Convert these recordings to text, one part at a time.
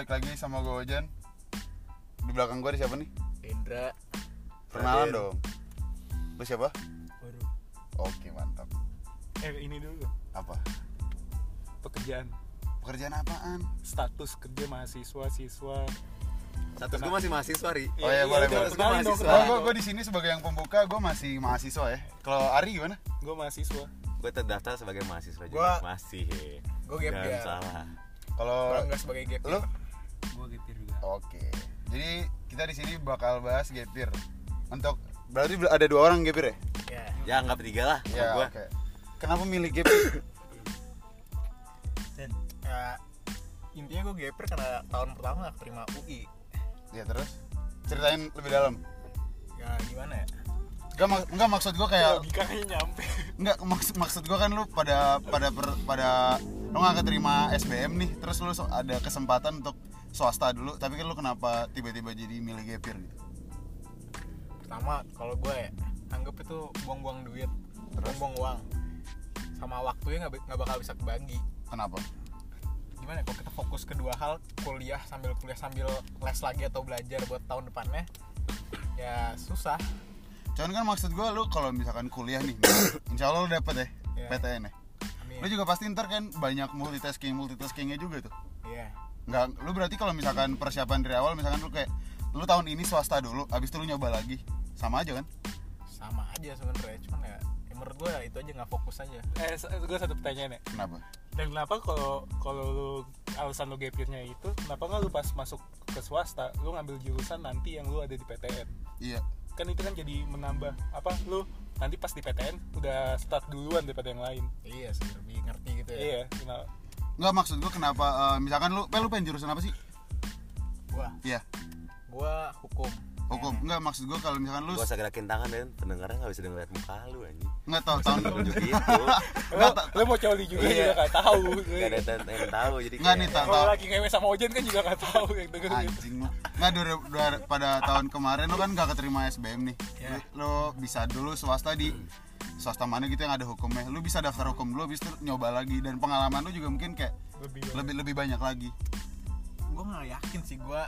balik lagi sama gue Ojan Di belakang gue ada siapa nih? Indra Perkenalan Raden. dong Lu siapa? Waduh. Oke mantap Eh ini dulu Apa? pekerjaan Pekerjaan apaan? status kerja mahasiswa siswa. Status gue masih mahasiswa, Ri. Oh iya, boleh, udah, boleh. dong, Mahasiswa. Oh, gue, gue di sini sebagai yang pembuka, gue masih mahasiswa ya Kalau Ari gimana? Gue mahasiswa. Gue terdaftar sebagai mahasiswa juga. Gua- Masih. Gue gap Jangan salah. Kalau nggak sebagai gap lu? Kita di sini bakal bahas gap year Untuk, berarti ada dua orang gap year ya? Ya Ya anggap tiga lah. Ya, gue. oke Kenapa milih gap year? ya, Intinya gue year karena tahun pertama gak terima UI ya terus? Ceritain lebih dalam Ya gimana ya Enggak, mak enggak maksud gue kayak Logikanya nyampe. Enggak, maksud maksud gua kan lu pada pada per- pada lu nggak keterima SBM nih, terus lu ada kesempatan untuk swasta dulu, tapi kan lu kenapa tiba-tiba jadi milih gapir gitu? Pertama kalau gue ya Anggap itu buang-buang duit Buang-buang uang Sama waktunya gak, nggak bakal bisa kebagi Kenapa? Gimana ya, kalau kita fokus ke dua hal Kuliah sambil kuliah sambil les lagi atau belajar buat tahun depannya Ya susah Cuman kan maksud gua lu kalau misalkan kuliah nih, insya Allah lu dapet ya Iya. PTN ya. Amin Lu juga pasti ntar kan banyak multitasking multitaskingnya juga tuh. Nggak, lu berarti kalau misalkan persiapan dari awal, misalkan lu kayak lu tahun ini swasta dulu, abis itu lu nyoba lagi, sama aja kan? Sama aja sebenarnya Cuman ya, ya menurut gue itu aja gak fokus aja Eh, gue satu pertanyaan ya. Kenapa? Dan kenapa kalau kalau lu alasan lu gapirnya itu, kenapa nggak lu pas masuk ke swasta, lu ngambil jurusan nanti yang lu ada di PTN? Iya. Kan itu kan jadi menambah apa? Lu nanti pas di PTN udah start duluan daripada yang lain. Iya sih lebih ngerti gitu ya Iya, kenapa? Nggak maksud gua kenapa eh, misalkan lu, pel lu pengen jurusan apa sih? Gua Iya. Gua hukum hukum enggak maksud gue kalau misalkan lu Gue usah gerakin tangan dan pendengarnya nggak bisa ngeliat muka lu anjing. nggak tahu tahun gitu. Lu, lu mau coli juga Iya. juga gak tahu. Gak ada yang tahu jadi. Nggak kayak- nih, tak- Kalau lagi ngewe sama Ojen kan juga gak tahu yang denger gitu. anjing lu nggak dua, dua- pada tahun kemarin lu kan gak keterima SBM nih Ya. lu bisa dulu swasta di swasta mana gitu yang ada hukumnya. Lu bisa daftar hukum dulu habis itu nyoba lagi. Dan pengalaman lu juga mungkin kayak Lebih lebih lebih banyak lagi. Gua gak yakin sih gua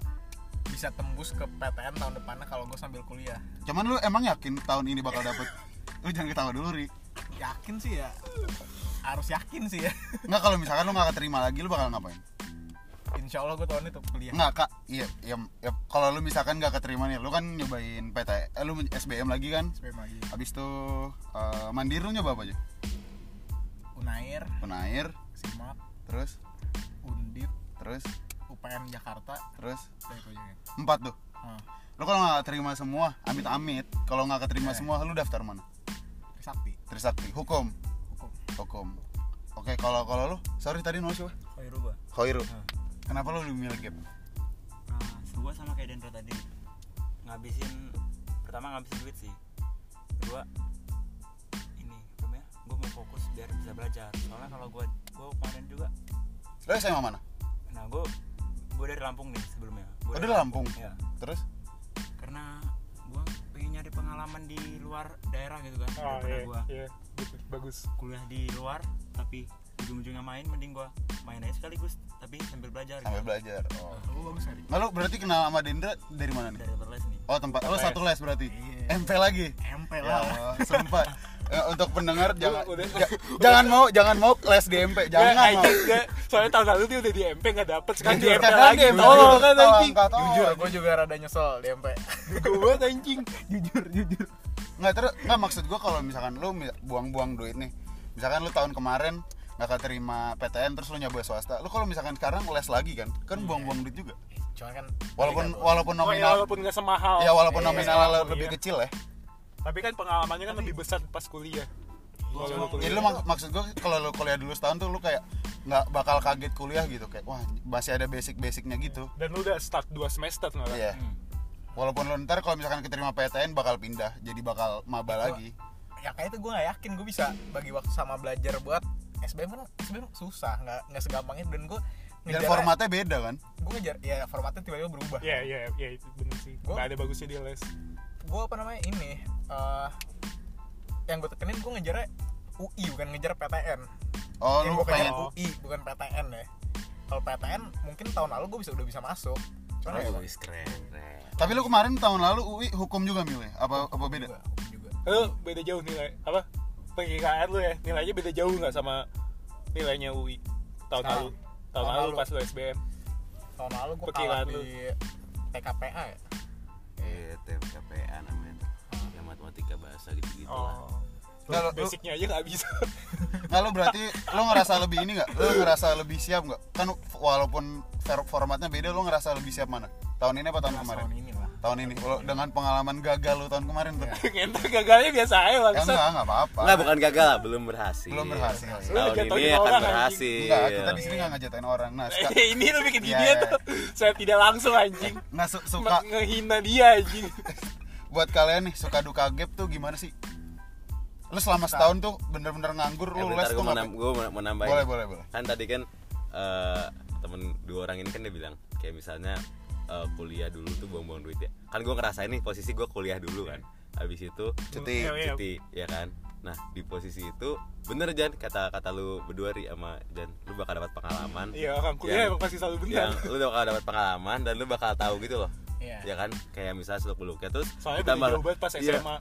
bisa tembus ke PTN tahun depannya kalau gue sambil kuliah. Cuman lu emang yakin tahun ini bakal dapet? Lu jangan ketawa dulu ri. Yakin sih ya. Harus yakin sih ya. Nggak kalau misalkan lu nggak keterima lagi lu bakal ngapain Insya Allah gue tahun itu kuliah. Nggak kak. Iya iya ya, kalau lu misalkan nggak keterima nih lu kan nyobain PT eh, lu SBM lagi kan? SBM lagi. Habis itu eh, mandiri lu nyoba apa aja? Unair, penair Simak, terus? Undip, terus? UPN Jakarta. Terus? Empat tuh. Hah, lu kalau nggak terima semua amit amit kalau nggak keterima Eh. semua lu daftar mana? Sakti Trisakti. Hukum. Hukum. Hukum. Oke kalau kalau lu? Sorry tadi nol siapa? Khairu gua. Khairu. Hmm. Kenapa lu milih gap Nah, gua sama kayak Dendro tadi. Ngabisin pertama ngabisin duit sih. Kedua ini apa namanya? Gua mau fokus biar bisa belajar. Soalnya kalau gua gua kemarin juga lu SMA mana nah gua gua dari Lampung nih sebelumnya. Gua Oh, dari Lampung? Ya. terus Karena gua pengen nyari pengalaman di luar daerah gitu kan. Oh iya, gua iya. Bagus. kuliah di luar tapi ujung-ujungnya main mending gua main aja sekaligus tapi sambil belajar sambil gitu. belajar oh. Lu bagus hari nggak lu berarti kenal sama Dendra dari mana nih? Dari berles nih. oh tempat lu Les. satu les berarti? Iya. MP lagi? MP ya lah. Allah, sempat Ya, untuk pendengar jangan jangan mau jangan mau les di MP jangan Nggak, mau. nggak. Soalnya tahun lalu dia udah di MP gak dapet. Sekarang di MP lagi. Oh kan Tolong, anjing. tolong. Jujur, gue juga rada nyesel di MP Gue anjing. Jujur, jujur. Nggak terus nggak maksud gua kalau misalkan lu mi- buang-buang duit nih. Misalkan lu tahun kemarin nggak keterima PTN terus lu nyoba swasta. Lu kalau misalkan sekarang les lagi kan kan buang-buang duit juga. Cuman kan walaupun walaupun Oh ya nominal walaupun gak semahal. Ya walaupun Iya, nominal iya. lebih kecil ya. Tapi kan pengalamannya kan lebih besar pas kuliah. Iya, kuliah. jadi lu mak- maksud gua kalau lu kuliah dulu setahun tuh lu kayak nggak bakal kaget kuliah gitu. Kayak wah masih ada basic-basicnya gitu. Dan lu udah start 2 semester malah iya. Hmm. walaupun lu ntar kalau misalkan keterima PTN bakal pindah jadi bakal maba lagi. Ya kayak itu gue gak yakin gue bisa bagi waktu sama belajar buat SBM kan SBM susah nggak nggak segampang itu dan gue dan formatnya beda kan? Gue ngejar ya formatnya tiba-tiba berubah. Iya iya iya itu bener sih. Gua- Gak ada bagusnya dia les. gue apa namanya ini eh yang gue tekenin gue ngejarnya UI bukan ngejar PTN oh yang lu gue pengen. UI bukan PTN ya. Kalau PTN mungkin tahun lalu gue bisa udah bisa masuk. Cuman ya Oh, wis keren, keren. Tapi lu kemarin tahun lalu UI hukum juga milih apa apa beda? juga, hukum juga. Lu beda jauh nilai apa perkiraan lu ya nilainya beda jauh nggak sama nilainya UI tahun Tahun- lalu tahun tahun lalu lalu. pas lu SBM tahun lalu gue kalah lu. di TKPA ya Iya, TMKPA namanya. Yang matematika bahasa gitu-gitu lah. oh Nggak, lu- basicnya aja nggak bisa Nggak lu berarti lu ngerasa lebih ini nggak? Lu ngerasa lebih siap nggak? Kan walaupun formatnya beda, lu ngerasa lebih siap mana? Tahun ini apa tahun Nah, kemarin? tahun ini lah Tahun ini. Lu dengan pengalaman gagal lu tahun kemarin tuh. ngentar gagalnya biasa aja Ya bangsat enggak, enggak apa-apa. Enggak, bukan gagal lah, belum berhasil. Belum berhasil. Lu Tahun ini akan berhasil. Enggak, kita di sini enggak ngajatain orang. Nah, suka, Eh, ini lu bikin Iya, gini iya. tuh saya tidak langsung anjing nah su- suka ngehina dia anjing buat kalian nih suka duka gap tuh gimana sih? Lu selama setahun tuh bener-bener nganggur Eh, lu bentar, les gue tuh gua mau- nambahin. Boleh, boleh, boleh. Kan tadi kan eh, temen dua orang ini kan dia bilang kayak misalnya eh, kuliah dulu tuh buang-buang duit ya. Kan gue ngerasain nih posisi gue kuliah dulu kan. Habis itu Cuti. Iya, iya. cuti ya kan. Nah di posisi itu bener Jan kata kata lu berdua ri sama Jan lu bakal dapat pengalaman iya orang kuliah Yang- emang pasti selalu benar yang lu bakal dapat pengalaman dan lu bakal tahu gitu loh Iya. ya kan kayak misalnya seluk beluknya terus soalnya ditambah pas Iya. SMA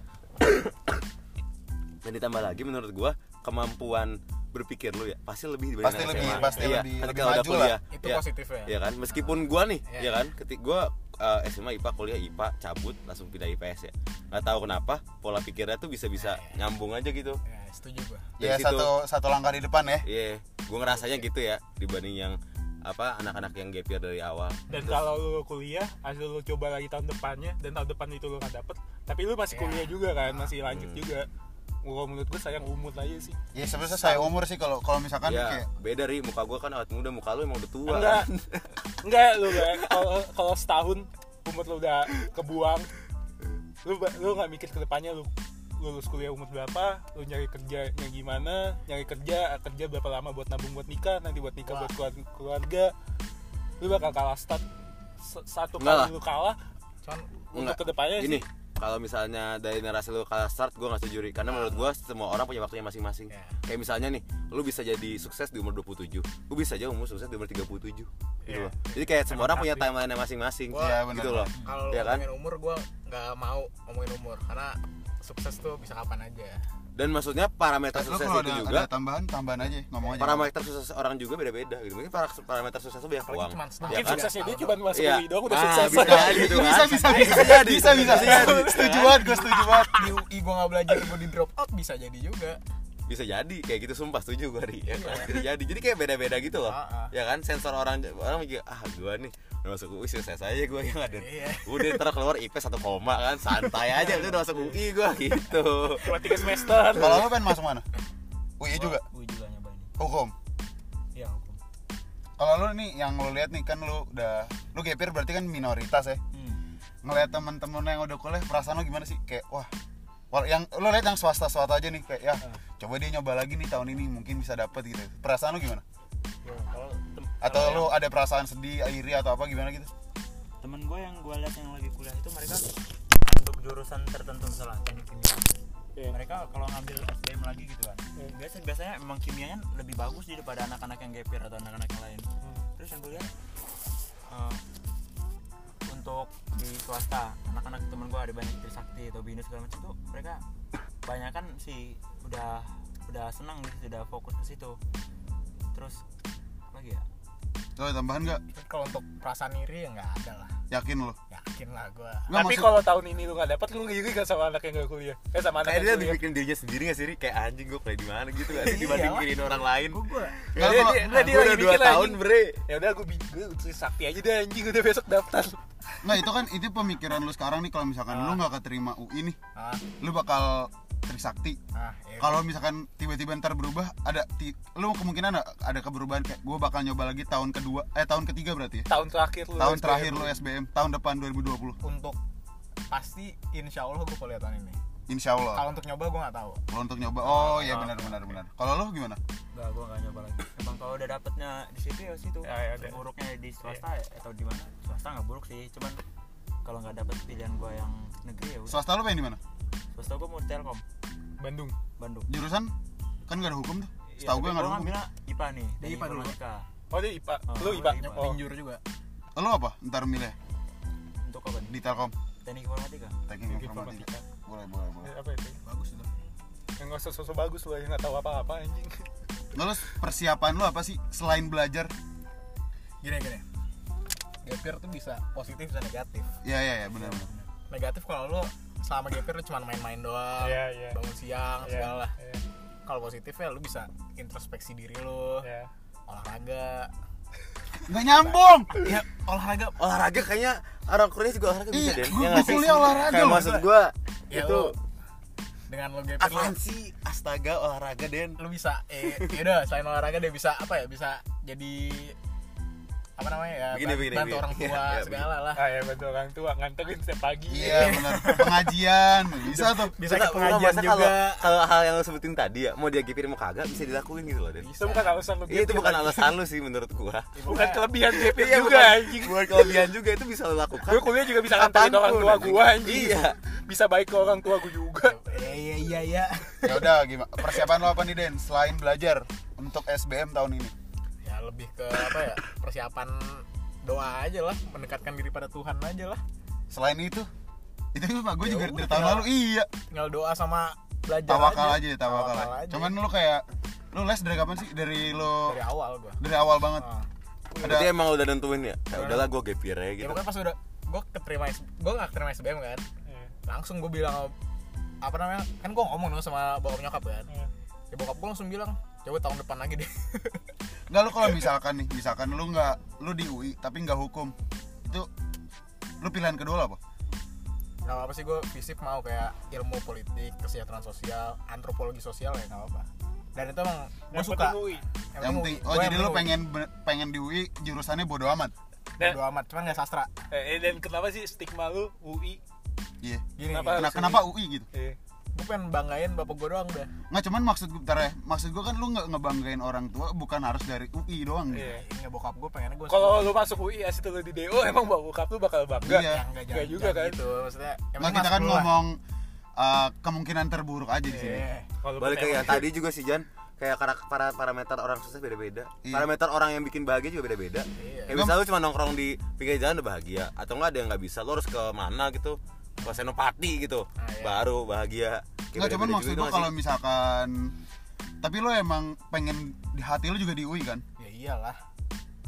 dan ditambah lagi menurut gua kemampuan berpikir lu ya pasti lebih dibanding Pasti anak lebih- SMA. pasti iya, lebih- lebih udah maju kuliah Itu ya, positif ya. ya kan meskipun gua nih Iya. ya kan ketik gua eh, SMA IPA kuliah IPA cabut langsung pindah IPS ya nggak tahu kenapa pola pikirnya tuh bisa-bisa Iya, nyambung aja gitu Ya, setuju gue Ya situ- satu satu langkah di depan ya. iya gua ngerasanya gitu ya dibanding yang apa anak-anak yang gap year dari awal dan Terus- kalau lu kuliah hasil lu coba lagi tahun depannya dan tahun depan itu lu nggak dapet tapi lu masih Iya. kuliah juga kan masih lanjut Hmm. juga Gua menurut gue sayang umur aja sih. Ya sebenarnya saya umur sih kalau kalau misalkan ya kayak beda ri. Muka gua kan awet muda muka lu emang udah tua. Enggak. Kan? enggak lu kalau kalau setahun umur lu udah kebuang. Lu lu nggak mikir ke depannya lu lulus kuliah umur berapa lu nyari kerjanya gimana nyari kerja kerja berapa lama buat nabung buat nikah nanti buat nikah Wah. buat keluar- keluarga. Lu bakal kalah start satu kali lah. lu kalah. Cuman untuk ke depannya Gini, sih kalau misalnya dari narasi lu kalah start, gue gak setuju Ri. Karena menurut gue semua orang punya waktunya masing-masing. Iya. Kayak misalnya nih, lu bisa jadi sukses di umur 27 Lu bisa aja umur sukses di umur 37 gitu Iya. loh. Jadi kayak semua orang punya timeline masing-masing iya, benar. gitu loh. kalau Iya kan? ngomongin umur gue nggak mau ngomongin umur karena sukses tuh bisa kapan aja Dan maksudnya parameter lu sukses kalau itu ada, juga ada tambahan tambahan aja ngomong aja. parameter sukses orang juga beda-beda gitu. Mungkin para- parameter sukses itu banyak Apalagi uang. setahun. Ya mungkin kan? suksesnya dia cuma masuk Iya. UI doang udah Ah, sukses bisa gitu kan. bisa bisa bisa jadi, bisa bisa bisa setuju banget gue setuju banget di UI gue nggak belajar gue di drop out bisa jadi juga bisa jadi kayak gitu sumpah setuju gue ri ya kan? Bisa jadi jadi kayak beda-beda gitu loh Ah, ah. ya kan sensor orang orang mikir ah gue nih udah masuk UI sukses aja gue yang ada Iya. udah ntar keluar IP satu koma kan. Santai aja udah udah masuk UI gue gitu. Cuma tiga semester. Kalau lu pengen masuk mana? UI juga? Gue juga nyobain. Hukum? Iya hukum. Kalau lu nih yang lu lihat nih kan lu udah lu gapir berarti kan minoritas ya. Hmm. ngelihat teman-teman yang udah kuliah perasaan lu gimana sih? Kayak wah yang lu lihat yang swasta swasta aja nih kayak ya coba dia nyoba lagi nih tahun ini mungkin bisa dapet gitu. Perasaan lu gimana atau kalau lu ada perasaan sedih iri atau apa gimana gitu temen gue yang gue lihat yang lagi kuliah itu mereka untuk jurusan tertentu misalnya teknik kimia Iya. mereka kalau ngambil SBM lagi gitu kan Iya. biasa biasanya emang kimianya lebih bagus daripada anak-anak yang gap year atau anak-anak yang lain Hmm. terus yang gue lihat eh, untuk di swasta anak-anak temen gue ada banyak Trisakti atau binus segala macam tuh mereka banyak kan sih udah udah senang gitu udah fokus ke situ terus apa lagi ya Tuh ada tambahan nggak? Tapi kalau untuk perasaan iri ya nggak ada lah. Yakin lu? Yakin lah gue Nggak, tapi maksud- kalau tahun ini lu nggak dapat lu ngiri gak sama anak yang gak kuliah? Eh sama anak kayak dia dibikin dirinya sendiri gak sih Ri? kayak anjing gue kuliah di mana gitu gak sih? Iya dibanding orang lain. Gue gue Nggak, dia, kalau- dia, nggak, udah 2 mikir tahun bre. Ya udah gue gue udah sakti aja deh anjing udah besok daftar. Nggak itu kan itu pemikiran lu sekarang nih kalau misalkan lu nggak keterima UI nih ah. lu bakal Trisakti. Ah ya kalau misalkan tiba-tiba ntar berubah ada ti- lu kemungkinan ada, ada keberubah kayak gue bakal nyoba lagi tahun kedua eh tahun ketiga berarti ya? Tahun terakhir lu tahun SBM. terakhir lu SBM tahun depan 2020 untuk pasti insya Allah gue kuliah tahun ini. Insya Allah. Kalau untuk nyoba gue nggak tahu. Kalau untuk nyoba oh iya benar benar benar. Kalau lu gimana? Enggak, gue gak nyoba lagi. Emang kalau udah dapetnya di situ ya situ. Ya, ya, ada. Buruknya di swasta ya, atau di mana? Swasta gak buruk sih, cuman kalau nggak dapet pilihan gue yang negeri ya udah. Swasta lu pengen di mana Swasta gue mau di Telkom, Bandung. Bandung. Jurusan? Kan gak ada hukum tuh. Iya, setahu gue tapi nggak ada hukum. IPA nih, Di teknik IPA dulu. informatika. oh dia IPA Oh, lu IPA IPA. oh. Tinjur juga. Lo apa? Ntar milih. Untuk apa nih? Di Telkom. Teknik informatika. Teknik informatika. Boleh, boleh, boleh. Eh, apa itu? Bagus itu. Yang nggak usah sosok bagus lu yang nggak tahu apa-apa anjing. Lalu persiapan lo apa sih selain belajar? gini gini. Gap year tuh bisa positif dan negatif. Ya, ya, ya, benar, benar. negatif kalau lo selama gap year lo cuma main-main doang Iya, iya. bangun siang Iya, segala lah iya, kalau positif ya lo bisa introspeksi diri lo iya. olahraga Nggak nyambung. ya olahraga olahraga kayaknya orang kuliah juga olahraga bisa Iya, deh Ya nggak sih? kuliah olahraga kayak maksud gua ya itu dengan lo gap year lo, apaan sih astaga olahraga den lo bisa eh yaudah selain olahraga dia bisa apa ya bisa jadi apa namanya ya Begini, begini, bantu begini. orang tua Iya, iya, segala lah ah ya betul orang tua nganterin setiap pagi Iya, benar. Pengajian bisa tuh. bisa ke pengajian juga kalau kalau hal yang lo sebutin tadi ya mau dia gipir mau kagak bisa dilakuin gitu loh den itu bukan alasan lu Iya, itu gap bukan year, alasan lu sih menurut gua anjing. bukan kelebihan gap year Iya, juga anjing bukan kelebihan juga itu bisa lo lakukan gue kuliah juga bisa nganterin orang tua gue anjing Iya. bisa baik ke orang tua gue juga iya iya iya iya Ya udah, gimana? Persiapan lo apa nih, Den? Selain belajar untuk SBM tahun ini. Ya lebih ke apa ya persiapan doa aja lah mendekatkan diri pada Tuhan aja lah Selain itu, itu mah gue Ya juga udah, dari tahun lalu iya. tinggal doa sama belajar Tawakal aja, aja, ya, tawakal. aja. Cuman lu kayak lu les dari kapan sih? Dari lo dari awal gua dari awal banget. Ah. berarti emang udah nentuin ya ya udahlah gua gapir ya ya gitu pokoknya pas udah gua keterima gua gak keterima SBM kan Iya. langsung gua bilang apa namanya kan gua ngomong dong sama bokap nyokap kan Iya. ya bokap gua langsung bilang coba tahun depan lagi deh Enggak lu kalau misalkan nih, misalkan lu nggak lu di UI tapi nggak hukum. Itu lu pilihan kedua lo apa? nggak apa sih gua fisip mau kayak ilmu politik kesejahteraan sosial antropologi sosial ya nggak apa dan itu emang yang suka UI Yang penting oh jadi lu pengen pengen di UI jurusannya bodo amat. Dan- bodo amat cuman nggak sastra eh, dan kenapa sih stigma lu UI Iya. gini Kenapa? Kenapa, kenapa UI gitu? eh, gue pengen banggain bapak gue doang udah Nggak cuman maksud gue, bentar ya, maksud gue kan lu nggak ngebanggain orang tua bukan harus dari UI doang gitu. Iya. ini bokap gue pengennya gue kalau lu masuk UI as itu lu di DO emang bokap lu bakal bangga Iya. yang nggak jangan juga kan? gitu maksudnya penting kita kan ngomong uh, kemungkinan terburuk aja di sini. Iya. kalau balik ke emang- yang tadi juga sih Jan kayak para, para parameter orang sukses beda-beda Iya. parameter orang yang bikin bahagia juga beda-beda Iya. kayak misalnya lu cuma nongkrong di pinggir jalan udah bahagia atau enggak ada yang nggak bisa lu harus ke mana gitu ke senopati gitu Ah, iya. baru bahagia Nggak cuman maksud gue kalau misalkan tapi lo emang pengen di hati lo juga di UI kan? ya iyalah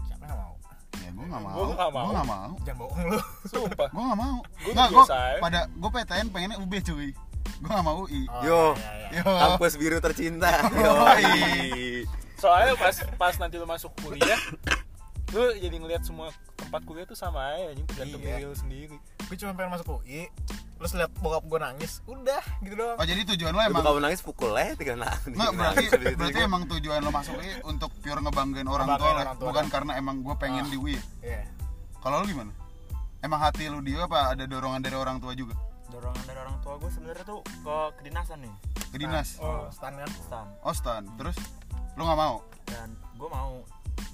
siapa yang nggak mau Ya gue nggak mau. Gua nggak mau. Gue nggak mau. jangan bohong sumpah Gue nggak mau. Gua Nggak, gue pada gue PTN pengennya UB cuy. Gue nggak mau UI. Oh, Yo. iya, iya. Yo. kampus biru tercinta Yoi. Yoi. soalnya pas pas nanti lu masuk kuliah lu jadi ngeliat semua tempat kuliah tuh sama aja anjing tergantung Iya. diri lu sendiri gue cuma pengen masuk UI terus lihat bokap gue nangis udah gitu doang Oh jadi tujuan lo Lu emang kamu nangis pukul ya tiga nangis Nggak, berarti berarti emang tujuan lo masuk UI untuk pure ngebanggain orang tua lah, orang tua bukan karena emang gue pengen Ah. di UI. iya Kalau lo gimana? Emang hati lo di UI apa ada dorongan dari orang tua juga? dorongan dari orang tua gue sebenarnya tuh ke kedinasan nih Ke dinas. oh stan kan stan Oh stan. Terus lo nggak mau? dan gue mau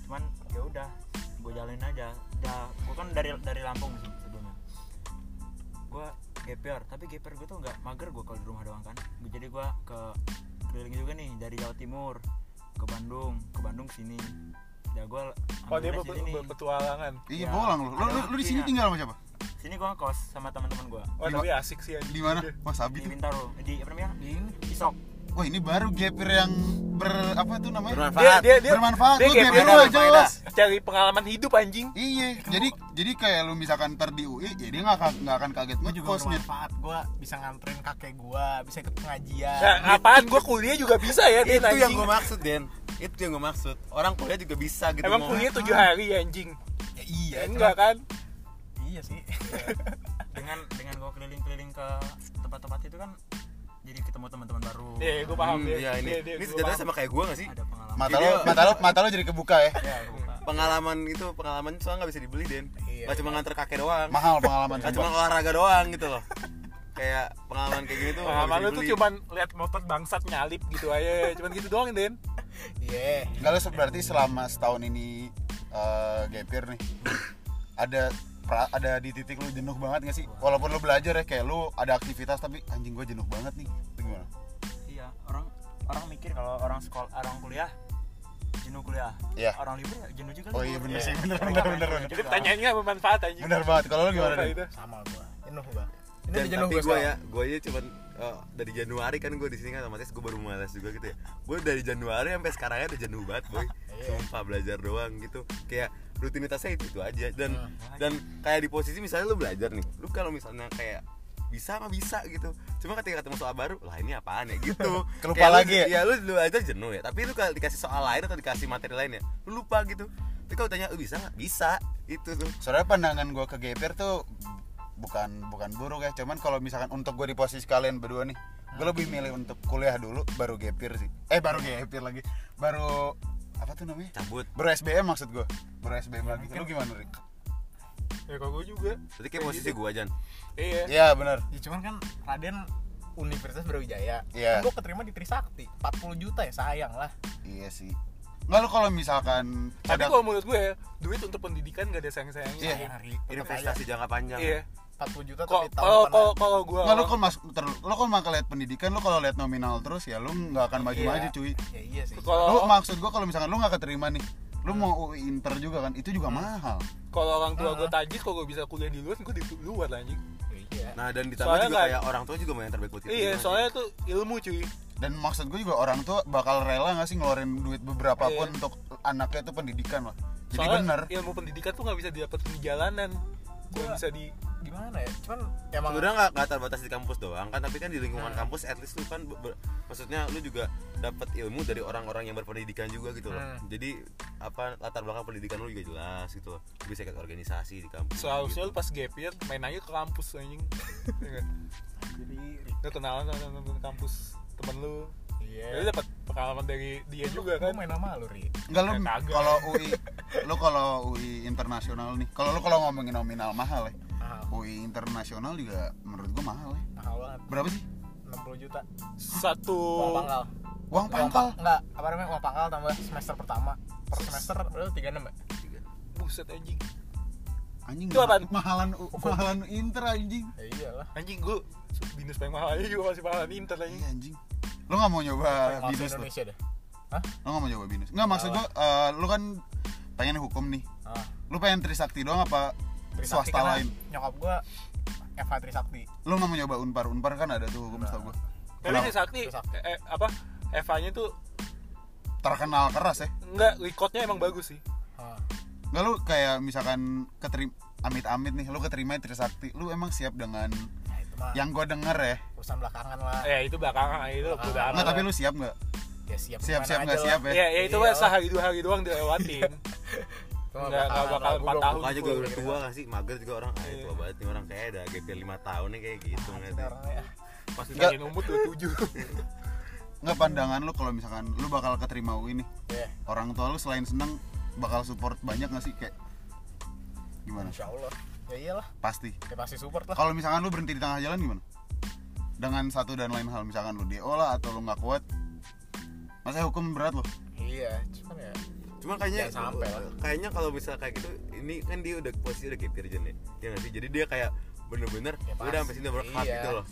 cuman ya udah gue jalanin aja. Udah gue kan dari dari Lampung sih sebelumnya. Gue GPR tapi GPR gue tuh nggak mager gue kalau di rumah doang kan. Jadi gue ke keliling juga nih dari Jawa Timur ke Bandung ke Bandung sini. Ya gue oh dia be- be- petualangan. Iya, Ya, bolang lo. Lo, ada lo, lo di sini tinggal sama siapa? sini gue ngekos sama teman-teman gue Di tapi asik sih Di mana? Wah sabi di tuh. Bintaro. Di apa namanya? Di Isok Wah ini baru gapir yang ber apa tuh namanya? dia bermanfaat. Dia dia Bermanfaat. dia Lu gapir lu berfaedah. jelas. cari pengalaman hidup anjing. Iya, jadi jadi kayak lu misalkan ntar di UI, ya dia nggak akan nggak akan kaget. Gue juga bermanfaat. Gue bisa nganterin kakek gue bisa ikut pengajian. Nah, apaan? Gua kuliah juga bisa ya dia itu yang anjing. gue maksud Den. Itu yang gue maksud. Orang kuliah juga bisa gitu emang mau- kuliah tujuh hari anjing? Ya iya ya enggak kan? Iya sih. Dengan dengan gue keliling-keliling ke tempat-tempat itu kan jadi ketemu teman-teman baru. Iya gua paham. Hmm, dia iya ini dia, dia, ini paham. sama kayak gue gak sih? Ada pengalaman. Mata lo, mata lo, mata lo jadi kebuka ya. ya gua buka. pengalaman itu pengalaman soalnya nggak bisa dibeli Den. Iya, nggak cuma nganter kakek doang. Mahal pengalaman. sumpah. cuma olahraga doang gitu loh. Kayak pengalaman kayak gini tuh pengalaman lu tuh cuman lihat motor bangsat nyalip gitu aja. Cuman gitu doang Den. Iya. Enggak lo berarti selama setahun ini eh gapir nih ada ada di titik lu jenuh banget gak sih? Walaupun lu belajar ya kayak lu ada aktivitas tapi anjing gue jenuh banget nih. Itu gimana? iya orang orang mikir kalau orang sekolah orang kuliah jenuh kuliah Iya. orang libur ya jenuh juga Oh iya bener Iya. sih, bener Iya, bener iya, bener iya bener. Jadi pertanyaannya apa manfaat anjing Bener banget. Kalau lu gimana sama gua jenuh gua ini jenuh gua gue ya, gue aja cuman eh, dari Januari kan gue di sini kan otomatis gue baru malas juga gitu ya. Gue dari Januari sampai sekarang udah jenuh banget boy. Iya. Sumpah belajar doang gitu. Kayak rutinitasnya itu itu aja dan Hmm. dan kayak di posisi misalnya lu belajar nih, lu kalau misalnya kayak bisa mah bisa gitu cuma ketika ketemu soal baru lah ini apaan ya gitu Kelupa Kayak lu- lagi ya? ya lu lu aja jenuh ya tapi lu kalau dikasih soal lain atau dikasih materi lain ya lu lupa gitu tapi kalau tanya lu bisa nggak bisa itu tuh Soalnya pandangan gue ke GPR tuh bukan bukan buruk ya, cuman kalau misalkan untuk gue di posisi kalian berdua nih, gue lebih milih untuk kuliah dulu baru GPR sih. Eh baru GPR lagi, baru apa tuh namanya? cabut Baru SBM maksud gue, baru SBM lagi. Lu gimana Rik? Ya kalau gue juga jadi kayak posisi gua aja Iya Iya benar. ya cuman kan Raden Universitas Brawijaya Iya. kan gua keterima di Trisakti 40 juta ya sayang lah Iya sih. Nggak lu kalau misalkan Tapi ada kalau menurut gue ya Duit untuk pendidikan gak ada sayang-sayangnya Iya. Tetep investasi jangka panjang Iya 40 juta Kok- tapi tahun Kalau depan kalau kalau gue Nggak lu kalau mas ter, lu kalau makan lihat pendidikan lu kalau lihat nominal terus ya lu nggak akan maju-maju Iya. cuy. ya iya sih Kalau maksud gua kalau misalkan lu nggak keterima nih, lu mau UI Inter juga kan, itu juga mahal. kalau orang tua Ah. gue tajis kalau gue bisa kuliah di luar gue di luar anjing iya nah dan ditambah Soalnya juga nggak- kayak orang tua juga mau yang terbaik buat kita Iya juga soalnya tuh ilmu cuy Dan maksud gue juga orang tua bakal rela nggak sih ngeluarin duit beberapa Iya. pun untuk anaknya itu pendidikan lah. Jadi Soalnya bener. ilmu pendidikan tuh gak bisa didapetin di jalanan Gak Gua- bisa di gimana ya cuman emang sebenarnya nggak nggak terbatas di kampus doang kan tapi kan di lingkungan Hmm. kampus at least lu kan be- be- maksudnya lu juga dapat ilmu dari orang-orang yang berpendidikan juga gitu loh Hmm. jadi apa latar belakang pendidikan lu juga jelas gitu loh Lu bisa ikut organisasi di kampus Seharusnya lu gitu. pas gap year main aja ke kampus anjing Iya nggak? jadi Lu kenalan sama temen kampus temen lu iya Jadi dapat pengalaman dari dia juga Gua kan main sama lu Ri Enggak lu kalau UI lu kalau UI internasional nih. Kalau lu kalau ngomongin nominal mahal ya. Mahal UI internasional juga menurut gua mahal ya. mahal banget Berapa sih? 60 juta Satu uang pangkal Uang pangkal. pa- enggak apa namanya uang pangkal tambah semester pertama per semester berarti 36 ya Buset anjing Anjing Itu apaan? mahalan mahalan Inter anjing. ya iyalah Anjing gue Binus paling mahal aja juga masih mahalan Inter anjing Iya anjing. Lu nggak mau nyoba Kalau binus lu? Indonesia dah Hah? Lu nggak mau nyoba binus? Nggak maksud gua eh, lu kan pengen hukum nih. Ah, Lu pengen Trisakti doang apa Trisakti swasta lain? nyokap gua FH Trisakti Lu mau nyoba Unpar? Unpar kan ada tuh hukum setahu gua. Tapi Kenapa? si Sakti Sakti. eh, apa Eva-nya tuh Terkenal keras ya. enggak recordnya emang bagus sih Ah, Nggak lu kayak misalkan keterima amit-amit nih, lu keterima di Trisakti, lu emang siap dengan nah yang gua denger ya. urusan belakangan lah Eh itu belakangan itu Belakangan. udah Nggak, tapi lu siap nggak? ya siap Siap siap nggak siap ya? Ya, ya itu Iya mah lah. sehari dua hari doang dilewatin. Itu mah Nggak- nggak bakal lah, gua empat belum- tahun. Mukanya juga gua udah tua gak sih? Mager juga orang Ah tua banget nih orang kayak ada GP 5 tahun nih kayak gitu Ah, ngeliatnya. orangnya. Pas Nggak. ditanyain umur tuh tujuh. Nggak pandangan lu kalau misalkan lu bakal keterima UI nih, Iya, orang tua lu selain seneng bakal support banyak nggak sih kayak gimana? Insya Allah ya iyalah Pasti. ya pasti support lah Kalau misalkan lu berhenti di tengah jalan gimana? Dengan satu dan lain hal, misalkan lu DO lah atau lu nggak kuat, masa hukum berat loh? iya cuman ya Cuma kayaknya sampai lah. kayaknya kalau misal kayak gitu ini kan dia udah posisi udah GP Jen ya. Ya nggak sih? Jadi dia kayak bener-bener Ya udah sampai sini udah berkat Iya. gitu loh.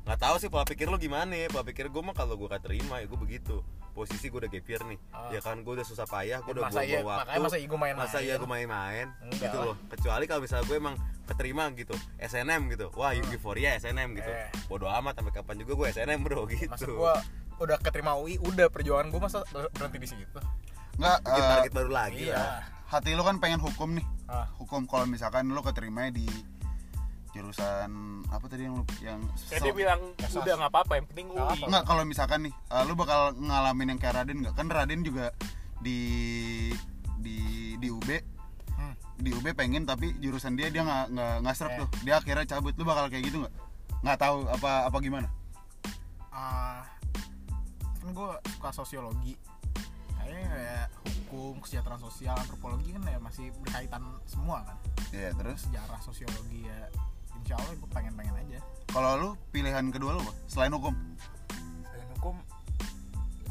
Nggak tahu sih pola pikir lu gimana ya. Pola pikir gue mah kalau gue gak terima ya gue begitu. Posisi gue udah year nih. Ah. Ya kan gue udah susah payah, gue udah Masa iya- waktu. makanya masa iya gua main-main? Masa iya gue main-main gitu lah. loh. Kecuali kalau misalnya gue emang keterima gitu. SNM gitu. Wah, euforia SNM gitu. Eh. Bodoh amat sampai kapan juga gue SNM bro gitu. masa gua udah keterima UI udah perjuangan gua masa ber- berhenti di situ Nggak, Bikin eh, target baru lagi iya lah. hati lu kan pengen hukum nih. ah Hukum kalau misalkan lu keterima di jurusan apa tadi yang lu yang Kayak dia bilang Esas. udah nggak apa-apa yang penting Nggak UI. Enggak, kalau misalkan nih, eh, lu bakal ngalamin yang kayak Raden nggak? Kan Raden juga di di di UB Hmm. di UB pengen tapi jurusan dia dia nggak nggak nggak serap Eh. tuh. Dia akhirnya cabut. Lu bakal kayak gitu nggak? Nggak tahu apa apa gimana? ah kan gue suka sosiologi kayaknya kayak hukum kesejahteraan sosial antropologi kan ya masih berkaitan semua kan Iya, terus sejarah sosiologi ya insya Allah gue pengen pengen aja kalau lu pilihan kedua lu apa? Selain hukum? selain hukum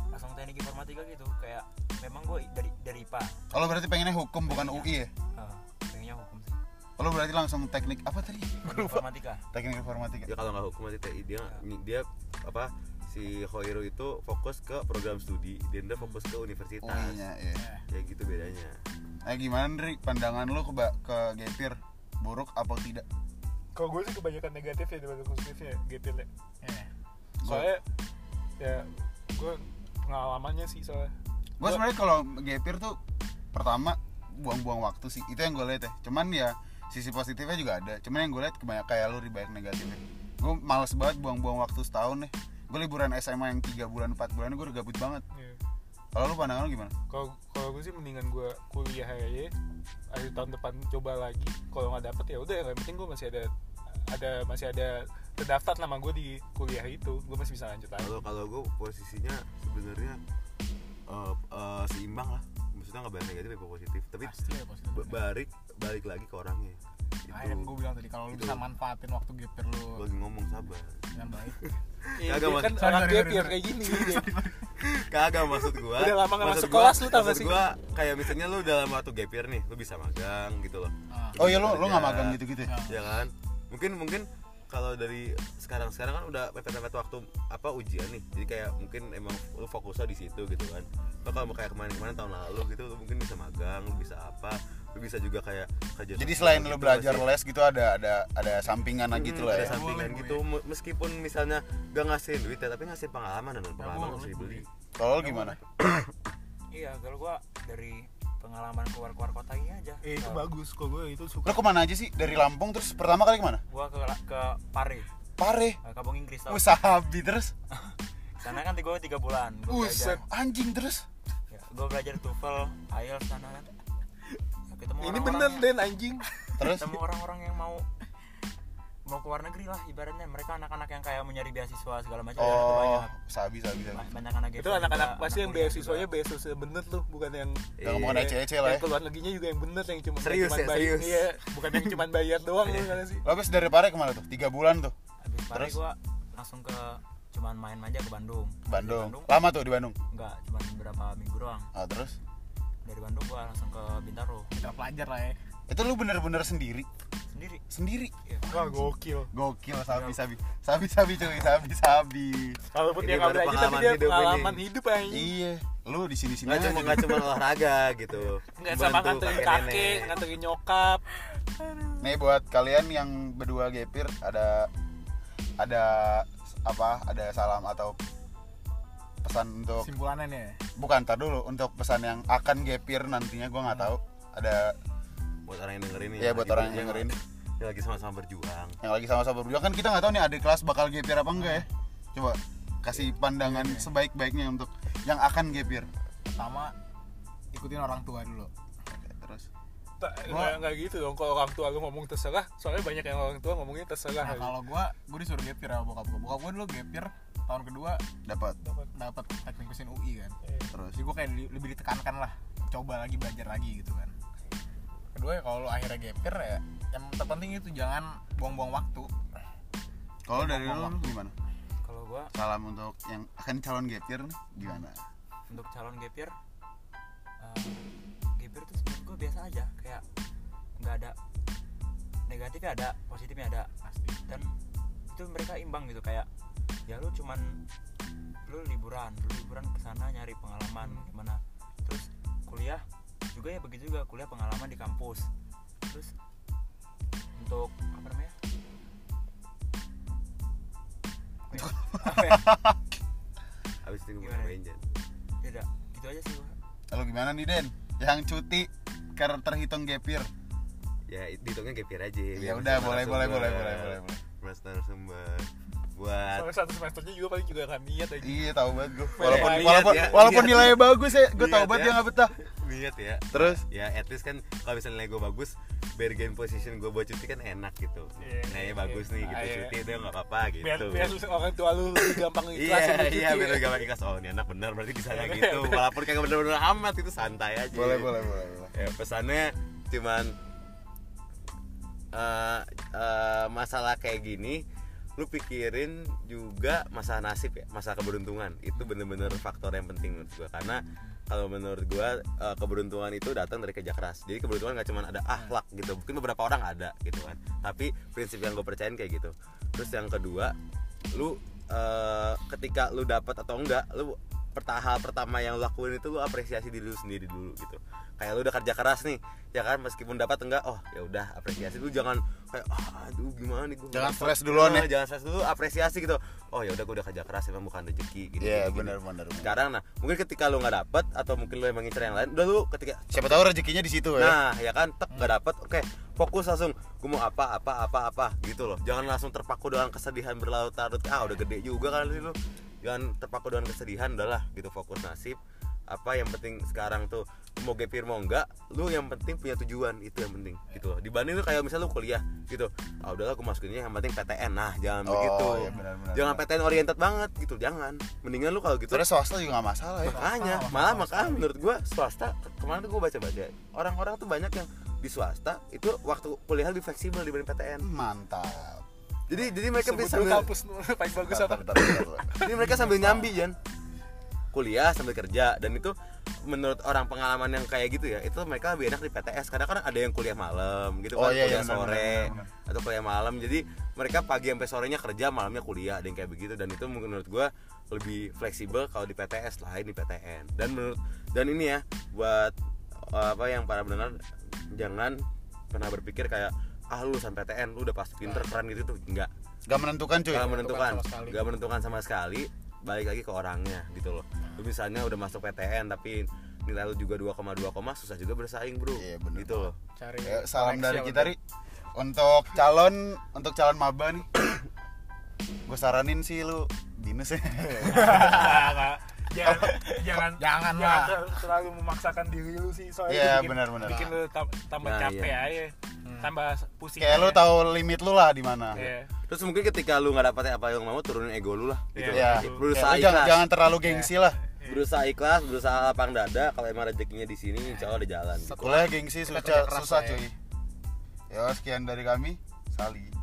langsung teknik informatika gitu kayak memang gue dari dari IPA Kalau berarti pengennya hukum bukan UI ya? Ah, pengennya hukum sih Kalau berarti langsung teknik apa tadi? informatika Teknik informatika. ya kalau nggak hukum nanti TI dia dia apa si Hoiro itu fokus ke program studi Denda fokus ke universitas. UI nya ya kayak gitu bedanya. Eh gimana Dri pandangan lu ke ke gapir buruk apa tidak? Kalau gue sih kebanyakan negatif ya daripada positifnya gapir ya. Eh, soalnya ya gue pengalamannya sih soalnya. Gue sebenarnya kalau gapir tuh pertama buang-buang waktu sih. Itu yang gue lihat ya. Cuman ya sisi positifnya juga ada. Cuman yang gue lihat kebanyakan kayak lu di banyak negatifnya. Gue males banget buang-buang waktu setahun nih gue liburan SMA yang tiga bulan 4 bulan gue udah gabut banget. Ya. kalau lu pandangan lu gimana? Kalau kalau gue sih mendingan gue kuliah aja. Akhir tahun depan coba lagi. Kalau nggak dapet ya udah yang penting gue masih ada ada masih ada terdaftar nama gue di kuliah itu. Gue masih bisa lanjut lagi. Kalau kalau gue posisinya sebenarnya eh, eh, seimbang lah. Maksudnya nggak banyak negatif ya positif. Tapi pasti ya positif. ba- balik balik lagi ke orangnya itu Ah, yang gue bilang tadi kalau lu bisa manfaatin waktu gapir lu Gua lagi ngomong sabar dengan baik Iya, dia kan Sorry, sorry, year sorry. kayak gini dia. kagak maksud gua Udah lama maksud masuk kelas lu tau gak maksud sih? gua kayak misalnya lu dalam waktu gap year nih lu bisa magang gitu loh Ah. oh iya lu lu nggak Kerja. magang gitu-gitu ya? ya kan mungkin mungkin kalau dari sekarang sekarang kan udah mepet-mepet waktu apa ujian nih jadi kayak mungkin emang lu fokusnya di situ gitu kan lo kalau mau kayak kemarin-kemarin tahun lalu gitu lu mungkin bisa magang lu bisa apa lu bisa juga kayak kerja jadi selain gitu lu belajar sih. les gitu ada ada ada sampingan Hmm, gitu lah ada ya? sampingan Boleh, gitu. Me- meskipun misalnya gak ngasihin duit ya tapi ngasihin pengalaman dan pengalaman harus dibeli kalau lu gimana? Iya kalau gua dari pengalaman keluar keluar kota ini aja. Eh, itu bagus kok gue itu lu suka ke mana aja sih? Dari Lampung terus pertama kali ke mana? Gua ke ke Pare. Pare? Eh, kampung Inggris tau. Usahabi terus? Sana kan gue tiga bulan gua belajar. anjing terus? Ya, gue belajar TOEFL IELTS sana kan ketemu ini bener yang- Den anjing. Terus? Ketemu orang-orang yang mau mau ke luar negeri lah ibaratnya. Mereka anak-anak yang kayak mau nyari beasiswa segala macam. Oh banyak sabi sabi sabi. Ba- banyak anak itu anak-anak pasti yang beasiswanya beasiswa bener tuh bukan yang yang ngomongin Iya. ece-ece lah yang ya. keluar negerinya juga yang bener yang cuma Serius cuman ya, bayar serius. iya bukan yang cuma bayar doang lu kan sih? Habis dari Pare ke mana tuh? Tiga bulan tuh? Habis Pare Terus? gue langsung ke cuman main aja ke Bandung. Bandung. Bandung. Lama tuh di Bandung? Enggak cuman beberapa minggu doang. Ah terus dari Bandung gue langsung ke Bintaro. Kita pelajar lah ya. Itu lu bener-bener sendiri? Sendiri. Sendiri? Iya. wah gokil. Gokil sabi sabi. Sabi sabi cuy sabi sabi. Walaupun Ini dia nggak baru belajar tapi pengalaman dia hidup ini. pengalaman hidup aja iya. Lu di sini sini nggak cuma nggak cuma olahraga gitu. Nggak sama nganterin kakek nganterin nyokap. Nih buat kalian yang berdua gepir ada ada apa? Ada salam atau pesan untuk simpulannya nih ya. bukan tar dulu. Untuk pesan yang akan gepir nantinya gua nggak tahu. Ada buat orang yang dengerin nih. Iya, buat lagi orang yang dengerin. yang lagi sama-sama berjuang. Yang lagi sama-sama berjuang. Kan kita nggak tahu nih ada kelas bakal gepir apa enggak ya. Coba kasih pandangan sebaik-baiknya untuk yang akan gepir. Pertama ikutin orang tua dulu. Oke, terus? Tak, Gua- nggak nggak gitu dong. Kalau orang tua lu ngomong terserah soalnya banyak yang orang tua ngomongnya terserah. Nah kalau gua gua disuruh gapir sama bokap gua. Bokap gua dulu gapir tahun kedua dapat dapat. teknik mesin UI kan. Terus jadi gua kayak di- lebih ditekankan lah coba lagi belajar lagi gitu kan. Kedua ya kalau lu akhirnya gapir ya yang terpenting itu jangan buang-buang waktu. Kalau dari lu gimana? Kalau gue salam untuk yang akan calon gepir nih gimana? Untuk calon gapir uh, gapir tuh menurut gue biasa aja kayak nggak ada negatifnya ada positifnya ada. Pasti. Dan itu mereka imbang gitu kayak ya lu cuman lu liburan lu liburan ke sana nyari pengalaman gimana. Terus kuliah juga ya begitu juga kuliah pengalaman di kampus. Terus untuk apa namanya? Apa ya? habis itu gue Gimana? Jan Tidak, gitu aja sih gua. lalu gimana nih Den? Yang cuti karena terhitung gepir. Ya dihitungnya gapir aja. Ya udah boleh boleh boleh boleh boleh boleh. Mas narasumber buat soalnya satu semesternya juga paling juga kan niat aja. Iya tahu banget gue Lihat, walaupun lihat walaupun ya, walaupun lihat. nilainya bagus ya gue tahu Lihat banget ya. dia nggak betah. Niat ya. Terus? Ya at least kan kalau misalnya nilai gue bagus bargain position gue buat cuti kan enak gitu. Iya, nilainya iya, bagus nih gitu ah, iya. cuti itu nggak apa-apa gitu. Biar biar orang tua lu lebih gampang iya lu iya cuti biar ya. gampang ikhlas. Oh ini anak bener berarti bisa Iya, gitu. Walaupun kagak bener-bener amat itu santai aja. Boleh boleh boleh boleh. Ya pesannya cuman eh eh, masalah kayak gini lu pikirin juga masalah nasib ya masalah keberuntungan. Itu bener-bener faktor yang penting menurut gua. Karena kalau menurut gua eh, keberuntungan itu datang dari kerja keras. Jadi keberuntungan nggak cuma ada akhlak gitu. Mungkin beberapa orang ada gitu kan. Tapi prinsip yang gue percayain kayak gitu. Terus yang kedua lu eh, ketika lu dapat atau enggak lu pertahap pertama yang lu lakuin itu lu apresiasi diri lu sendiri dulu gitu kayak lu udah kerja keras nih ya kan meskipun dapat enggak oh ya udah apresiasi lu jangan kayak ah, aduh gimana nih gua Jangan nggak stres dapet." duluan Nah, ya. jangan stres dulu apresiasi gitu oh ya udah gua udah kerja keras emang bukan rezeki gitu gini, gini. benar benar. sekarang nah mungkin ketika lu nggak dapet atau mungkin lu emang ngincer yang lain udah lu ketika Siapa tahu rezekinya di situ ya. Nah, ya kan, tek gak dapet, oke, fokus langsung. Gue mau apa, apa, apa, apa, gitu loh. Jangan langsung terpaku dengan kesedihan berlarut-larut. Ah, udah gede juga kan lu. Jangan terpaku dengan kesedihan, udahlah, gitu fokus nasib. Apa yang penting sekarang tuh mau gapir mau enggak, lu yang penting punya tujuan itu yang penting gitu loh. Dibanding lu kayak misalnya lu kuliah gitu. Ah, udahlah gue masukinnya yang penting PTN. Nah, jangan Oh, begitu. iya, benar, benar, jangan benar. PTN oriented banget gitu, jangan. Mendingan lu kalau gitu Sebenarnya swasta juga gak masalah ya. makanya malah makanya menurut gua swasta ke- kemarin tuh gua baca baca orang-orang tuh banyak yang di swasta itu waktu kuliah lebih fleksibel dibanding PTN Mantap. Jadi jadi mereka bisa sambil kampus paling bagus apa? jadi mereka sambil nyambi Jan kuliah sambil kerja. Dan itu menurut orang pengalaman yang kayak gitu ya itu mereka lebih enak di PTS karena kan ada yang kuliah malam gitu Oh, kan iya, kuliah iya, benar, sore. benar, benar, atau kuliah malam. Jadi mereka pagi sampai sorenya kerja malamnya kuliah ada yang kayak begitu. Dan itu menurut gua lebih fleksibel kalau di PTS lain di PTN dan menurut dan ini ya buat uh, apa yang para pendengar jangan pernah berpikir kayak ah lu lulusan PTN lu udah pasti pinter keren gitu tuh enggak Gak menentukan cuy. Gak menentukan, gak menentukan sama sekali. Balik lagi ke orangnya gitu loh. Lu misalnya udah masuk PTN tapi nilai lu juga 2,2 susah juga bersaing bro. Iya, bener gitu loh. cari Ya, salam dari kita ri untuk calon untuk calon maba nih. Gue saranin sih lu binus ya. Jangan jangan Jangan lah. ter- terlalu memaksakan diri lu sih soalnya Iya, itu bikin, benar-benar. bikin lu tam- tambah Nah, capek iya. aja tambah pusing Kayak lu tahu limit lu lah di mana. Iya. Terus mungkin ketika lu nggak dapet apa yang mau turunin ego lu lah gitu. Iya. Ya, Berusaha lu jangan, jangan terlalu gengsi lah. Berusaha ikhlas, berusaha lapang dada kalau emang rezekinya di sini insya Allah ada jalan. gitu. Gengsi susah, susah ya. cuy. Ya sekian dari kami. Sali.